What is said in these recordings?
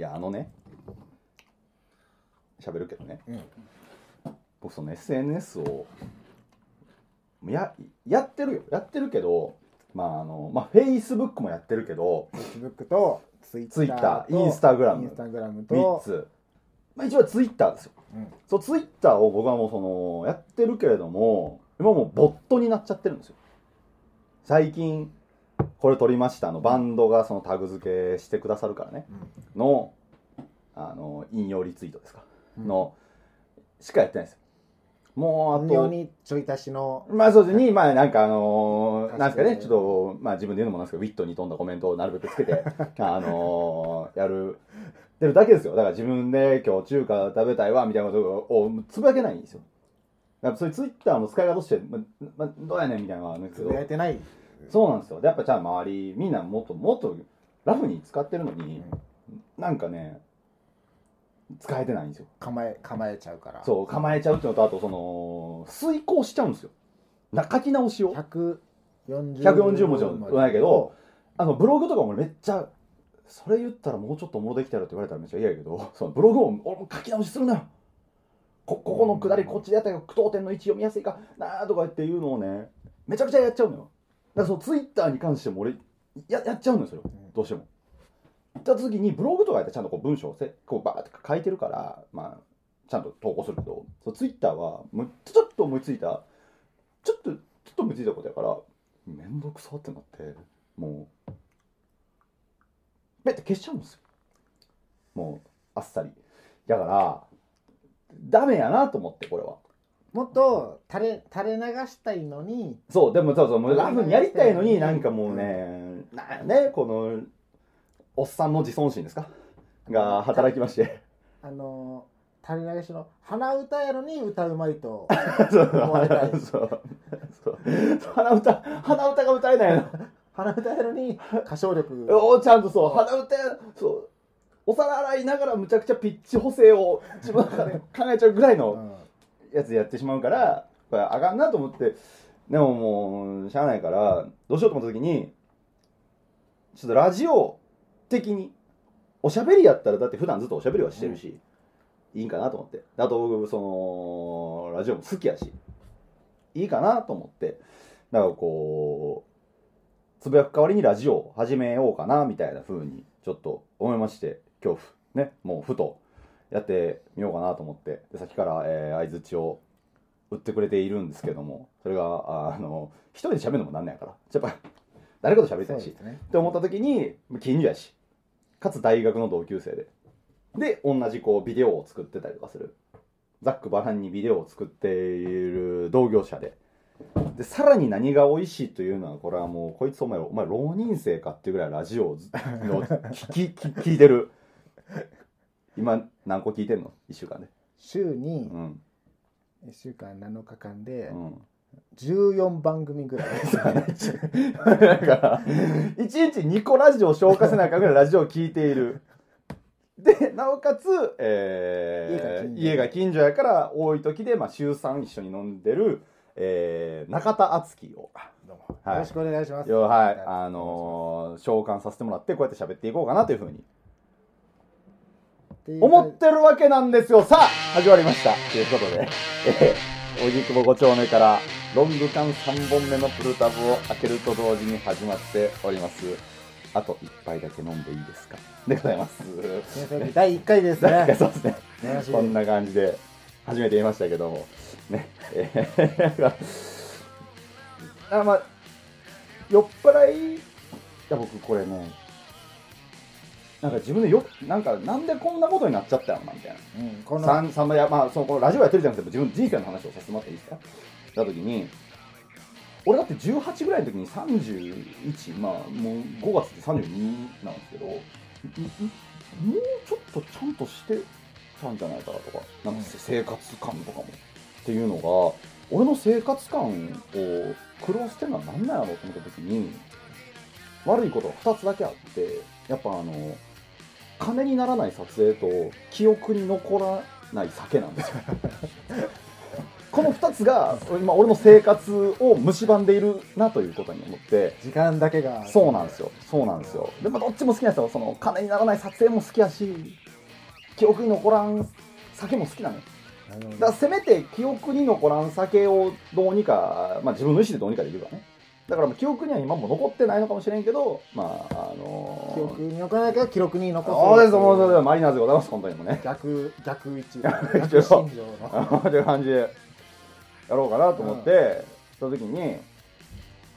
いやあのね喋るけどね。うん。僕その SNS をややってるよ。やってるけどまああのまあ Facebook もやってるけど Facebook と Twitter と Twitter Instagram インスタグラム3と、つ、まあ、一応 Twitter ですよ。うん。そう Twitter を僕はもうそのやってるけれども今もうボットになっちゃってるんですよ。最近これ撮りましたあのバンドがそのタグ付けしてくださるからね。のあの引用リツイートですか、うん。のしかやってないんです。よもうあとにちょい足しのまあそうです。ね、まあなんかあのーなんですかね、ちょっと、まあ自分で言うのもなんですけど、ウィットに富んだコメントをなるべくつけて、あのーやる、出るだけですよ。だから自分で今日中華食べたいわ、みたいなことをつぶやけないんですよ。やっぱそういうツイッターの使い方として、ままどうやねんみたいなのがあるんですつけど、ぶやいてないそうなんですよ。でやっぱちゃんと周り、みんなもっともっとラフに使ってるのに、なんかね、使えてないんですよ。構え構えちゃうからそう、構えちゃうっていうのと、あとその、遂行しちゃうんですよ。な書き直しを。140 140文字はないけどあのブログとかもめっちゃそれ言ったらもうちょっとおもろできたよって言われたらめっちゃ嫌やけどそのブログを俺も書き直しするなよこここのくだりこっちでやったけど句読点の位置読みやすいかなあとかっていうのをねめちゃくちゃやっちゃうのよだからそのツイッターに関しても俺ややっちゃうのよそれ。どうしても。行った時にブログとかやってちゃんとこう文章をせこうバーって書いてるからまあちゃんと投稿するけどそうツイッターはもうちょっと思いついたちょっとちょっと思いついたことやからめんどくさってなってもうペッて消しちゃうんですよ。もうあっさり。だからダメやなと思ってこれはもっと垂れ垂れ流したいのに。そうでもそうそうもうラフにやりたいのになんかもうねなんやねこのおっさんの自尊心ですか？が働きまして。あの垂れ流しの鼻歌やのに歌うまいと。そう思われたい。そうそう。鼻歌鼻歌が歌えないの？鼻歌やのに歌唱力。おちゃんとそう鼻歌やそう。お皿洗いながらむちゃくちゃピッチ補正を自分の中で考えちゃうぐらいうのんやつやってしまうからこれあかんなと思ってでももうしゃあないからどうしようと思った時にちょっとラジオ的におしゃべりやったらだって普段ずっとおしゃべりはしてるし、いいんかなと思って。あと僕そのラジオも好きやしいいかなと思って。だからこうつぶやく代わりにラジオを始めようかなみたいな風にちょっと思いまして恐怖。ね。もうふと。やってみようかなと思ってでさっきから、えー、相づちを打ってくれているんですけどもそれがああの一人で喋るのもなんないからやっぱ誰かと喋りたいしね。って思った時に近所やしかつ大学の同級生でで同じこうビデオを作ってたりとかする。ざっくばらんにビデオを作っている同業者で。でさらに何が美味しいというのはこれはもうこいつお前お前浪人生かっていうぐらいラジオをずの聞き聞聞いてる今何個聞いてんの？1週間で。週にうん。1週間7日間でうん。14番組ぐらい。だから1日2個ラジオを消化せなあかんぐらいラジオを聞いている。でなおかつ、えー家家がが近所やから多い時で、まあ、週3一緒に飲んでる、えー中田敦樹を、どうも。はい。よろしくお願いします。よはい。あのー召喚させてもらってこうやって喋っていこうかなというふうに思ってるわけなんですよ。さあ始まりました。ということで、えー、荻窪5丁目からロング缶3本目のプルタブを開けると同時に始まっております。あと一杯だけ飲んでいいですか？でございます。第1回ですね。そうですね。こんな感じで初めて言いましたけども。ね。えー あまあ酔っ払い？いや僕これねなんか自分でよなんかなんでこんなことになっちゃったのなみたいなうんこの三三いやまあそのこのラジオやってるじゃなくて自分の人生の話をさせてもらっていいですかした時に俺だって18ぐらいの時に31まあもう5月で32なんですけどんんもうちょっとちゃんとしてたんじゃないかなとかなんかせ生活感とかもっていうのが俺の生活感を狂わせてるのは何なんやろうと思った時に悪いことが2つだけあってやっぱあの金にならない撮影と記憶に残らない酒なんですよ。この2つが今俺の生活を蝕んでいるなということに思って。時間だけが。そうなんですよ。そうなんですよ。でもどっちも好きなんですよ。その金にならない撮影も好きやし記憶に残らん酒も好きなのよだからせめて記憶に残らん酒をどうにか、まあ、自分の意思でどうにかできるからねだからまあ記憶には今も残ってないのかもしれんけどまああのー、記憶に残らないけど記録に残そうですもうそうです。マリナーズでございます本当にもね。逆逆位置 逆逆心情の。という感じでやろうかなと思って、その時に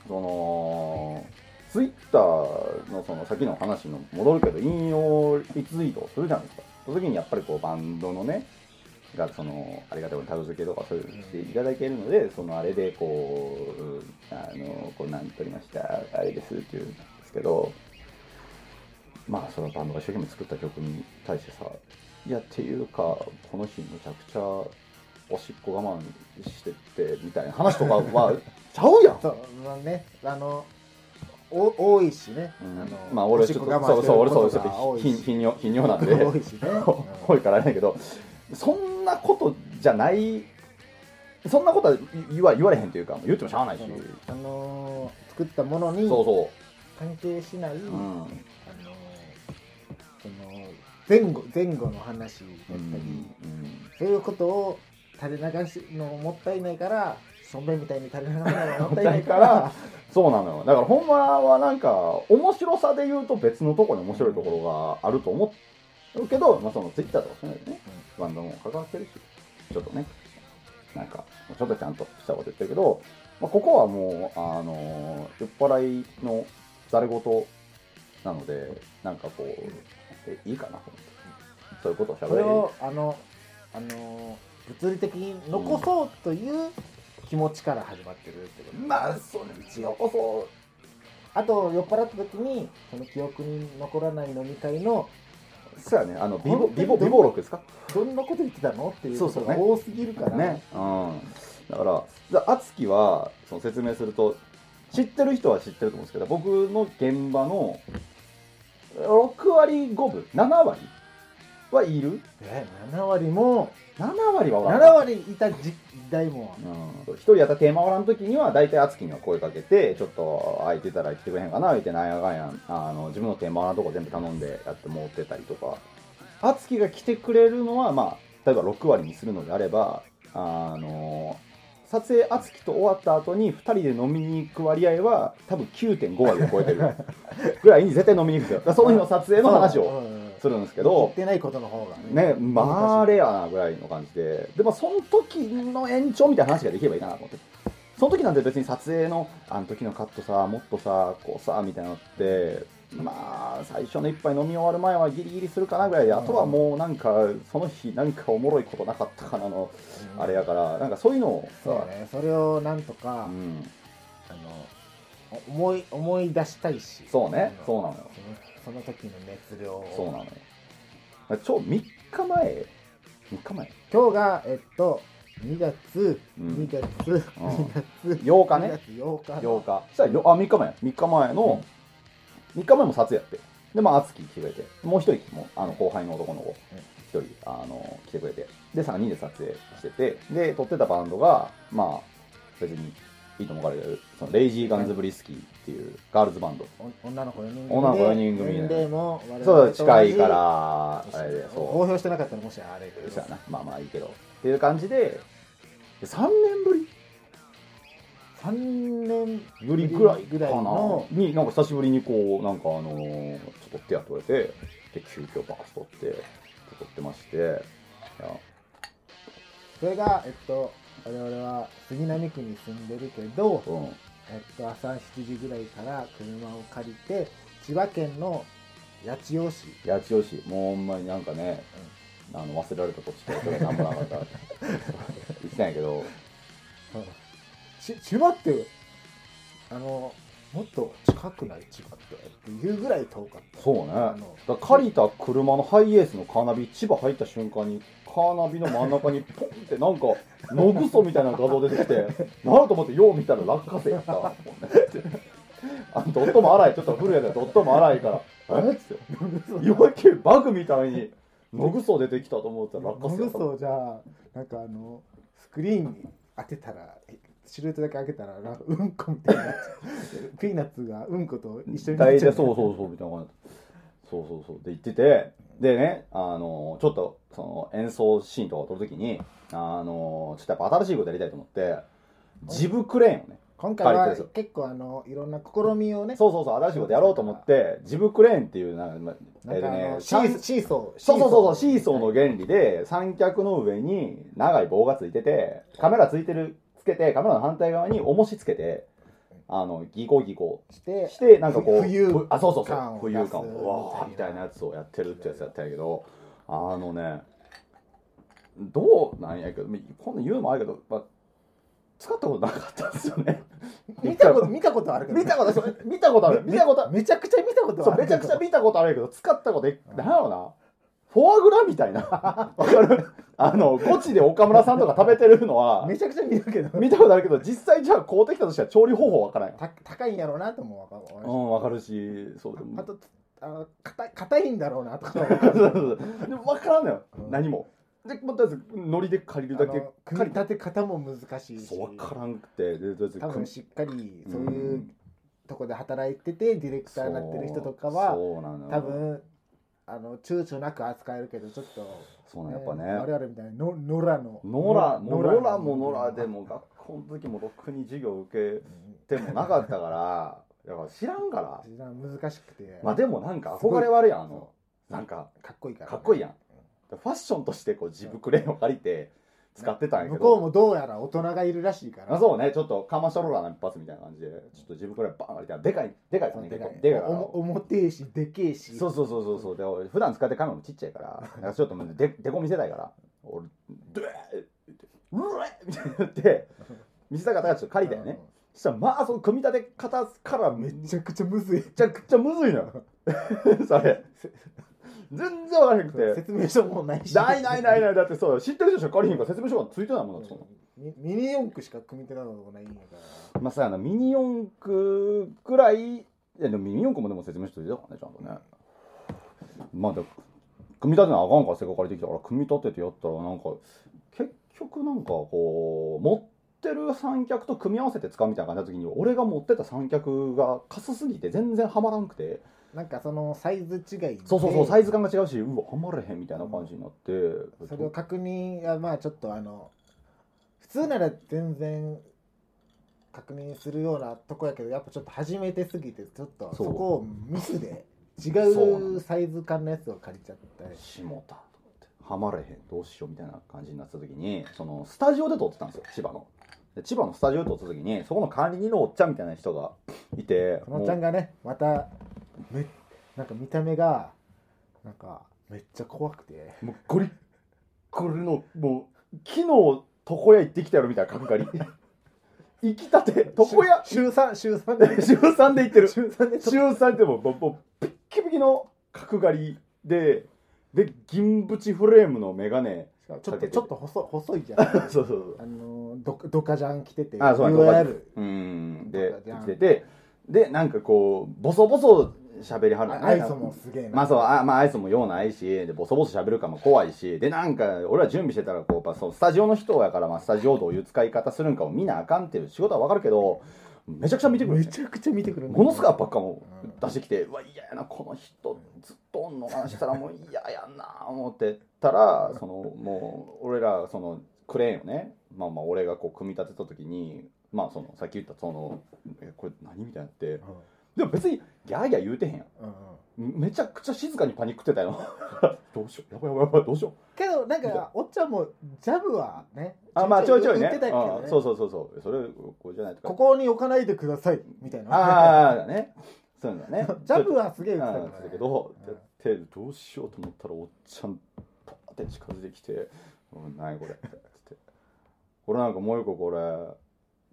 そのツイッターのその先の話の戻るけど引用リツイートをするじゃないですか。その時にやっぱりこうバンドのねがそのありがたいことにタグ付けとかそういうのしていただけるのでそのあれでこうあのこうなん撮りましたあれですっていうんですけどまあそのバンドが一生懸命作った曲に対してさいやっていうかこの日むちゃくちゃおしっこ我慢してってみたいな話とかは ちゃうやん。そうまあねあのお多いしね、うん。あのまあ俺ちょっとそうそう俺そうちょっと頻尿頻尿なんで多いしね。多いからあれだけどそんなことじゃないそんなことは言わ言われへんというか言ってもしゃあないし。あのー作ったものにそうそ関係しない、う、うん。あのーその前後前後の話だったり、うんそういうことを垂れ流しのもったいないからしょんべんみたいに垂れ流すのがもったいないからそうなのよ。だからほんまはなんか面白さで言うと別のところに面白いところがあると思うけど、まあ、そのツイッターとかそういでねバンドも関わってるしちょっとねなんかちょっとちゃんとしたこと言ってるけど、まあ、ここはもうあの酔っ払いのざれ言なのでなんかこうえいいかなと思って。そういうことをしゃべれる。それをあのあの物理的に残そうという気持ちから始まってるってこと、まあそれ一応こそあと酔っ払った時にその記憶に残らない飲み会のそうやね。あのビボビボビボ録ですか？どんなこと言ってたの？っていうそうが多すぎるから。ね、うん、だからじゃあ敦貴はその説明すると知ってる人は知ってると思うんですけど僕の現場の6割5分7割はいる。え7割も7割はおらん7割いた時代もうん、一人やったらテーマおらん時には大体敦貴には声かけてちょっと空いてたら来てくれへんかな言ってなんやかん。やあの自分のテーマおらんとこ全部頼んでやってもってたりとか。敦貴が来てくれるのはまあ例えば6割にするのであればあの撮影敦貴と終わった後に2人で飲みに行く割合は多分9.5割を超えてるぐらいに絶対飲みに行くんですよ。その日の撮影の話をするんですけ言どってないことの方がね、まあレアなぐらいの感じで、でもその時の延長みたいな話ができればいいかなと思って。その時なんて別に撮影の、あの時のカットさ、もっとさ、こうさ、みたいなのって、まあ、最初の一杯飲み終わる前はギリギリするかなぐらいで、あとはもうなんか、その日なんかおもろいことなかったかなの、うん。あれやから、なんかそういうのをそうねそれをなんとか、うん、あの思い思い出したいし。そうね、そうなのよ。その時の熱量を。そうなのよ。ちょ、3日前 ?3 日前？今日がえっと2月、うん。2月、2月。8日ね。2月8日8の日。そしたらよあ3日前。や3日前の、3日前も撮影やって。でまあ敦貴来てくれて。もう一人もあの後輩の男の子。一人あの来てくれて。で3人で撮影してて。で撮ってたバンドがまあ別にいいと思われるその Lazygunsbrisky っていうガールズバンド。お女の子4人組で女の子四人組年齢もそう近いからあれで公そう。表してなかったらもしあれ。けどまあまあいいけど。っていう感じでで3年ぶり？3年ぶりぐらいぐらいかなの。になんか久しぶりにこうなんかあのーちょっと撮ってやって言われてで急遽バース撮って撮ってまして。それがえっと我々は杉並区に住んでるけど、うん。えっと、朝7時ぐらいから車を借りて千葉県の八千代市。八千代市。もうほんまになんかね、あの忘れられた土地とそれなんもなかった 言ってたんやけど。ち千葉ってあのもっと近くない千葉ってっていうぐらい遠かった。そうね。だから借りた車のハイエースのカーナビ千葉入った瞬間にカーナビの真ん中にポンってなんか野ぐそみたいな画像出てきて なると思ってよう見たら落花生やったもんね。あのドットも荒い。ちょっと古いやつでドットも荒いからえっつって。岩木バグみたいに野ぐそ出てきたと思ったら落花野生やったぐそじゃあなんかあのスクリーンに当てたらえシルエットだけ開けたらなんかうんこみたいな ピーナッツがうんこと一緒になっ大ちそうそうそうみたいな。感じそうそうそう。で言ってて。でねあのちょっとその演奏シーンとかを撮るときにあのちょっとやっぱ新しいことやりたいと思ってジブクレーンをね今回は結構あのいろんな試みをねそうそうそう新しいことやろうと思ってジブクレーンっていうなんかえっとねのシー。シーソー。そうそうそうそうシーソーの原理で三脚の上に長い棒がついててカメラついてるつけてカメラの反対側に重しつけてあのギコギコしてしてなんかこうあそうそうそう。浮遊感をわーみたいなやつをやってるってやつやったんやけどあのねどうなんやけど今度言うのもあるけど、まあ、使ったことなかったんですよね。見たこと見たことあるけど見たこと見たことある。見たことめちゃくちゃ見たことあるめちゃくちゃ見たことあるけど使ったことえなんやろうなフォアグラみたいな。わかる？あのゴチで岡村さんとか食べてるのはめちゃくちゃ見るけど。見たことあるけど実際じゃあ買うてきたとしては調理方法わからんよた高いんやろうなとも分かる。うんわかるしそうでも。あとあの硬い硬いんだろうなとか。そうそうそう。でも分からんのよ、うん。何も。でもとりあえずノリで借りるだけあの組み立て方も難しいし。そう分からんくて。でとりあえず多分組しっかりそういううんとこで働いててディレクターになってる人とかはそうなのよ。多分あの躊躇なく扱えるけどちょっと、そうなのやっぱね。我々みたいにの野良の。野良もう野良も野良でもも学校の時もろくに授業受けてもなかったからだから知らんから。難しくて。まあでもなんか憧れはあるやん。あのなんかかっこいいから、かっこいいやん。ファッションとしてこうジブクレーンを借りて使ってたんやけ向どこうもどうやら大人がいるらしいから。あそうね。ちょっとかましとろうかな一発みたいな感じで。ちょっとジブクレーンバーン借りたらでかいでかいですねでかいでかい。重てえしでけえし。そうそうそうそうそう。で俺普段使ってるカメラもちっちゃいから。ちょっとででこ見せたいから。俺ドゥーうわっみたいになって。見せたかったからちょっと借りたよね。そしたらまあその組み立て方からめちゃくちゃむずい。ちゃくちゃむずいのよ。それ全然わからへんくて。説明書もないし。ないないないない。だってそう知ってる人しか借りへんから説明書がついてないもんだってミミニ四駆しか組み立てたことないんやから。まあさあのミニ四駆くらいいやでもミニ四駆もでも説明書ついてたからねちゃんとね。まあで組み立てなあかんからせっかく借りてきたから組み立ててやったらなんか結局なんかこう持ってる三脚と組み合わせて使うみたいな感じの時に俺が持ってた三脚がカスすぎて全然はまらんくて。なんかそのサイズ違いで。そうそうそうサイズ感が違うしうわはまれへんみたいな感じになってそれを確認はまあちょっとあの普通なら全然確認するようなとこやけどやっぱちょっと初めてすぎてちょっとそこをミスで違そうサイズ感のやつを借りちゃったりしもたと思って。はまれへんどうしようみたいな感じになった時にそのスタジオで撮ってたんですよ千葉の。で千葉のスタジオで撮った時にそこの管理人のおっちゃんみたいな人が いてそのちゃんがねまためなんか見た目がなんかめっちゃ怖くて。もうゴリッゴリのもう昨日床屋行ってきたやろみたいな角刈り行きたて床屋？週3週3で週3で行ってる。週3で週3でももうピッキピキの角刈りでで銀縁フレームの眼鏡ちょっとちょっと細細いじゃん。そうそうそう。あのドドカジャン着ててあそういわゆる。うん。でとかじゃん来ててでなんかこうボソボソ喋りはるのね。あ愛想もすげえな。まあそうあまあ愛想もようないしでボソボソ喋るかも怖いしでなんか俺ら準備してたらこうやっぱそうスタジオの人やから、まあ、スタジオどういう使い方するんかを見なあかんっていう仕事はわかるけどめちゃくちゃ見てくる。ねめちゃくちゃ見てくるものすごい圧迫感をうん。出してきて、うわ嫌やなこの人ずっとおんのかなしたらもう嫌やな思ってたらそのもう俺らそのクレーンをねまあまあ俺がこう組み立てた時にまあそのさっき言ったそのえこれ何みたいになってうん。でも別にギャーギャー言うてへんやん。うんうん。めちゃくちゃ静かにパニックってたよ。どうしよう。やばいやばいやばい。どうしよう。けどなんかおっちゃんもジャブはねあまあちょいちょいね。言ってたけどね。うんそうそうそうそう。それこれじゃないとか。ここに置かないでくださいみたいな。ああだね。そういうのね。ジャブはすげえ言ってうんただけど、うん。やってどうしようと思ったらおっちゃんって近づいてきて「うん、何やこれ」ってって「これなんかもう一個これ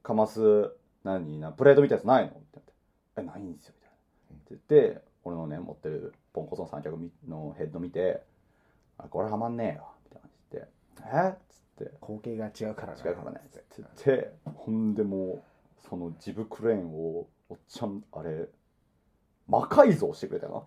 かます何？なプレートみたいなやつないの?」って言って「えないんですよ」みたいな。って言って俺のね持ってるポンコツの三脚のヘッド見て「あこれはまんねえよ」みたいな感じで「え？っ?」つって。光景が違うから違うからね。って。言って。ほんでもうそのジブクレーンをおっちゃんあれ魔改造してくれたよ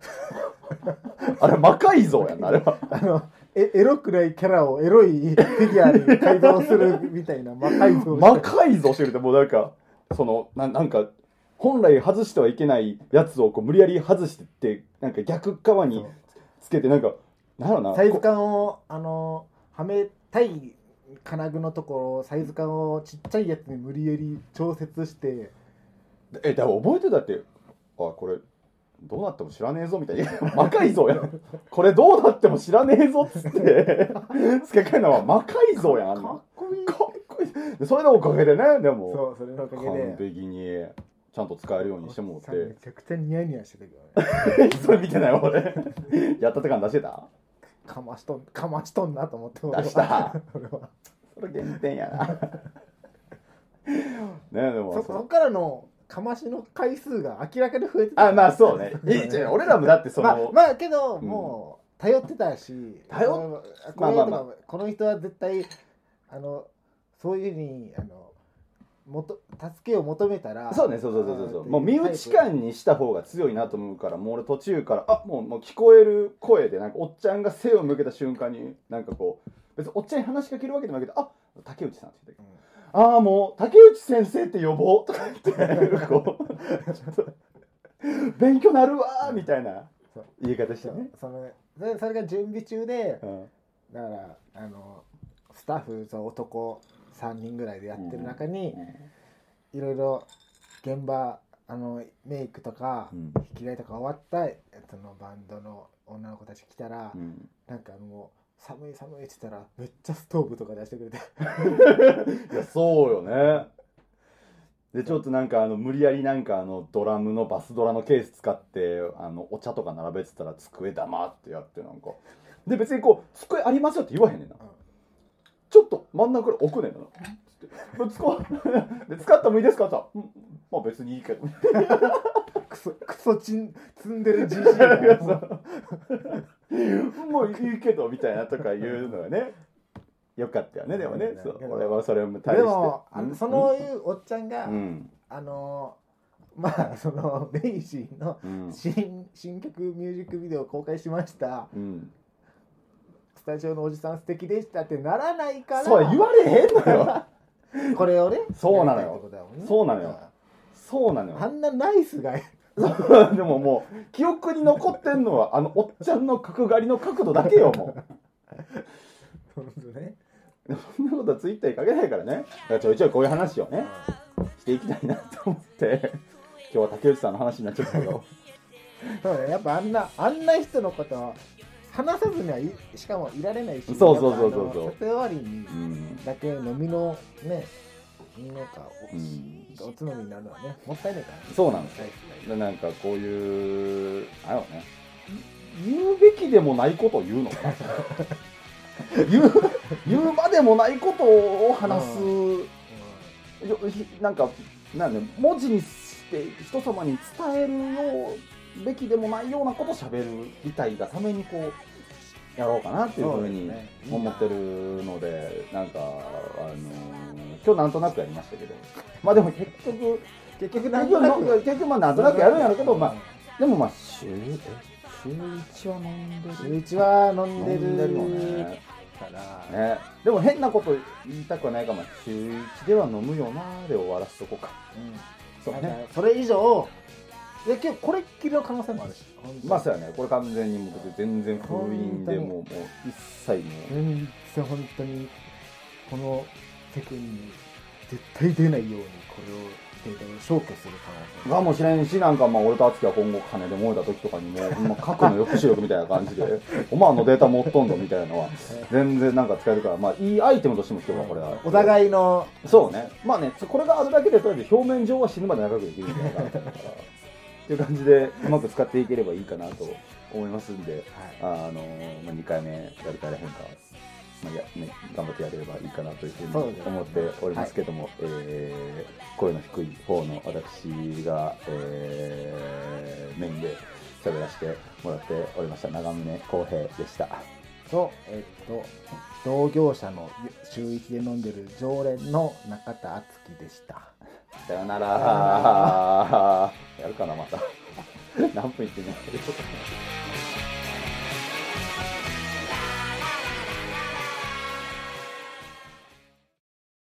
な あれ魔改造やんなあれは。あのえエロくないキャラをエロいフィギュアに改造するみたいな魔改造魔改造してるってもうなんかそのななんか本来外してはいけないやつをこう無理やり外してってなんか逆側につけてなんかなんやろなサイズ感をあのはめたい金具のところサイズ感をちっちゃいやつに無理やり調節して。えだから覚えてたって。あこれどうなっても知らねえぞみたいな。魔改造やん。これどうなっても知らねえぞっつって。付け替えるのは魔改造やん。かっこいい。かっこいい。でそれのおかげでねでも。そうそれのおかげ完で璧にちゃんと使えるようにしてもらってめちゃくちゃニヤニヤしてたけどね。それ見てない俺。やったって感出してた。かましとんかましとんなと思って出した。俺は。それ減点やな。ねでもそそこからのかましの回数が明らかに増えてた。あまあそうね。いいじゃん俺らもだってその、まあまあけど、うん。もう頼ってたし頼っこのまあまあまあ。この人は絶対あのそういうふうにあのもと助けを求めたらそうねそうそうそうそう。もう身内感にした方が強いなと思うからもう俺途中からあもうもう聞こえる声でなんかおっちゃんが背を向けた瞬間になんかこう別におっちゃんに話しかけるわけでもないけどあ竹内さんって言ってああもう竹内先生って呼ぼう。とか言ってこう。勉強なるわーみたいな言い方してね、それそれが準備中でうん。だからあのスタッフそう男3人ぐらいでやってる中に、いろいろ現場あのメイクとか、うん。引き台とか終わったそのバンドの女の子たち来たら、うん。なんかもう寒い寒いって言ったらめっちゃストーブとか出してくれて。いやそうよね。でちょっとなんかあの無理やりなんかあのドラムのバスドラのケース使ってあのお茶とか並べてたら机黙ってやってなんか。で別にこう机ありますよって言わへんねんな。ちょっと真ん中に置くねんな。つって。使 で使ったもいいですかって言ったらうんまあ別にいいけど。クソクソちん積んでるじじいが もういいけどみたいなとか言うのがねよかったよねでもね。うん。そう。俺はそれも対して。でもあのそのいうおっちゃんが、うん。あのまあそのレイジーのうん。新新曲ミュージックビデオを公開しました。うん。スタジオのおじさん素敵でしたってならないから。そう言われへんのよ。これをねそうなのよ。ね。そうなのよ。そうなのよ。あんなナイスが でももう記憶に残ってんのはあのおっちゃんの角刈りの角度だけよも本当ね。うそんなことはツイッターにかけないからね。だからちょいちょいこういう話をねしていきたいなと思って今日は竹内さんの話になっちゃったけど。そうね。やっぱあんなあんな人のことは話さずにはいしかもいられないしそうそうそうそうそう。撮影終わりにうん。だけ飲みのね飲みのかお,、うん。おつまみになるのはねもったいないからね。そうなんですよ。はいでなんかこういうあれよね。言うべきでもないことを言うのかな。言う言うまでもないことを話す、よひなんかなんで文字にして人様に伝えるようべきでもないようなことを喋りたいがためにこうやろうかなっていうふうに思ってるのでなんかあの今日なんとなくやりましたけど。まあでも結局結局結なんとなく局結局まあなんとなくやるんやろうけどまあでもまあ週え週一は飲んでる。週一は飲んでる。飲んでるよね。から、ね。でも変なこと言いたくはないから、まあ、週一では飲むよなで終わらせとこうか。うん。そうね。かそれ以上これっきりの可能性もあるしまあそうやね。これ完全に僕全然封印でもうもう一切もう。全然本当にこの世間に絶対出ないようにこれをデータを消去する可能性。かもしれんしなんかまあ俺と敦樹は今後金で燃えた時とかにもほんま核の抑止力みたいな感じで お前あのデータ持っとんのみたいなのは全然なんか使えるから。まあいいアイテムとしても今日はこれはお互いのそうね。まあねこれがあるだけでとりあえず表面上は死ぬまで長くできるんじゃないかなと思うから。っていう感じでうまく使っていければいいかなと思いますんで。あのまあ、2回目やるかやらへんか、まあやね、頑張ってやれればいいかなというふうに思っておりますけども、えー声の低い方の私が、えーメインで喋らせてもらっておりました長宗浩平でした。とえっと同業者の週一で飲んでる常連の中田敦樹でしたさよなら。やるかなまた。何分言ってんの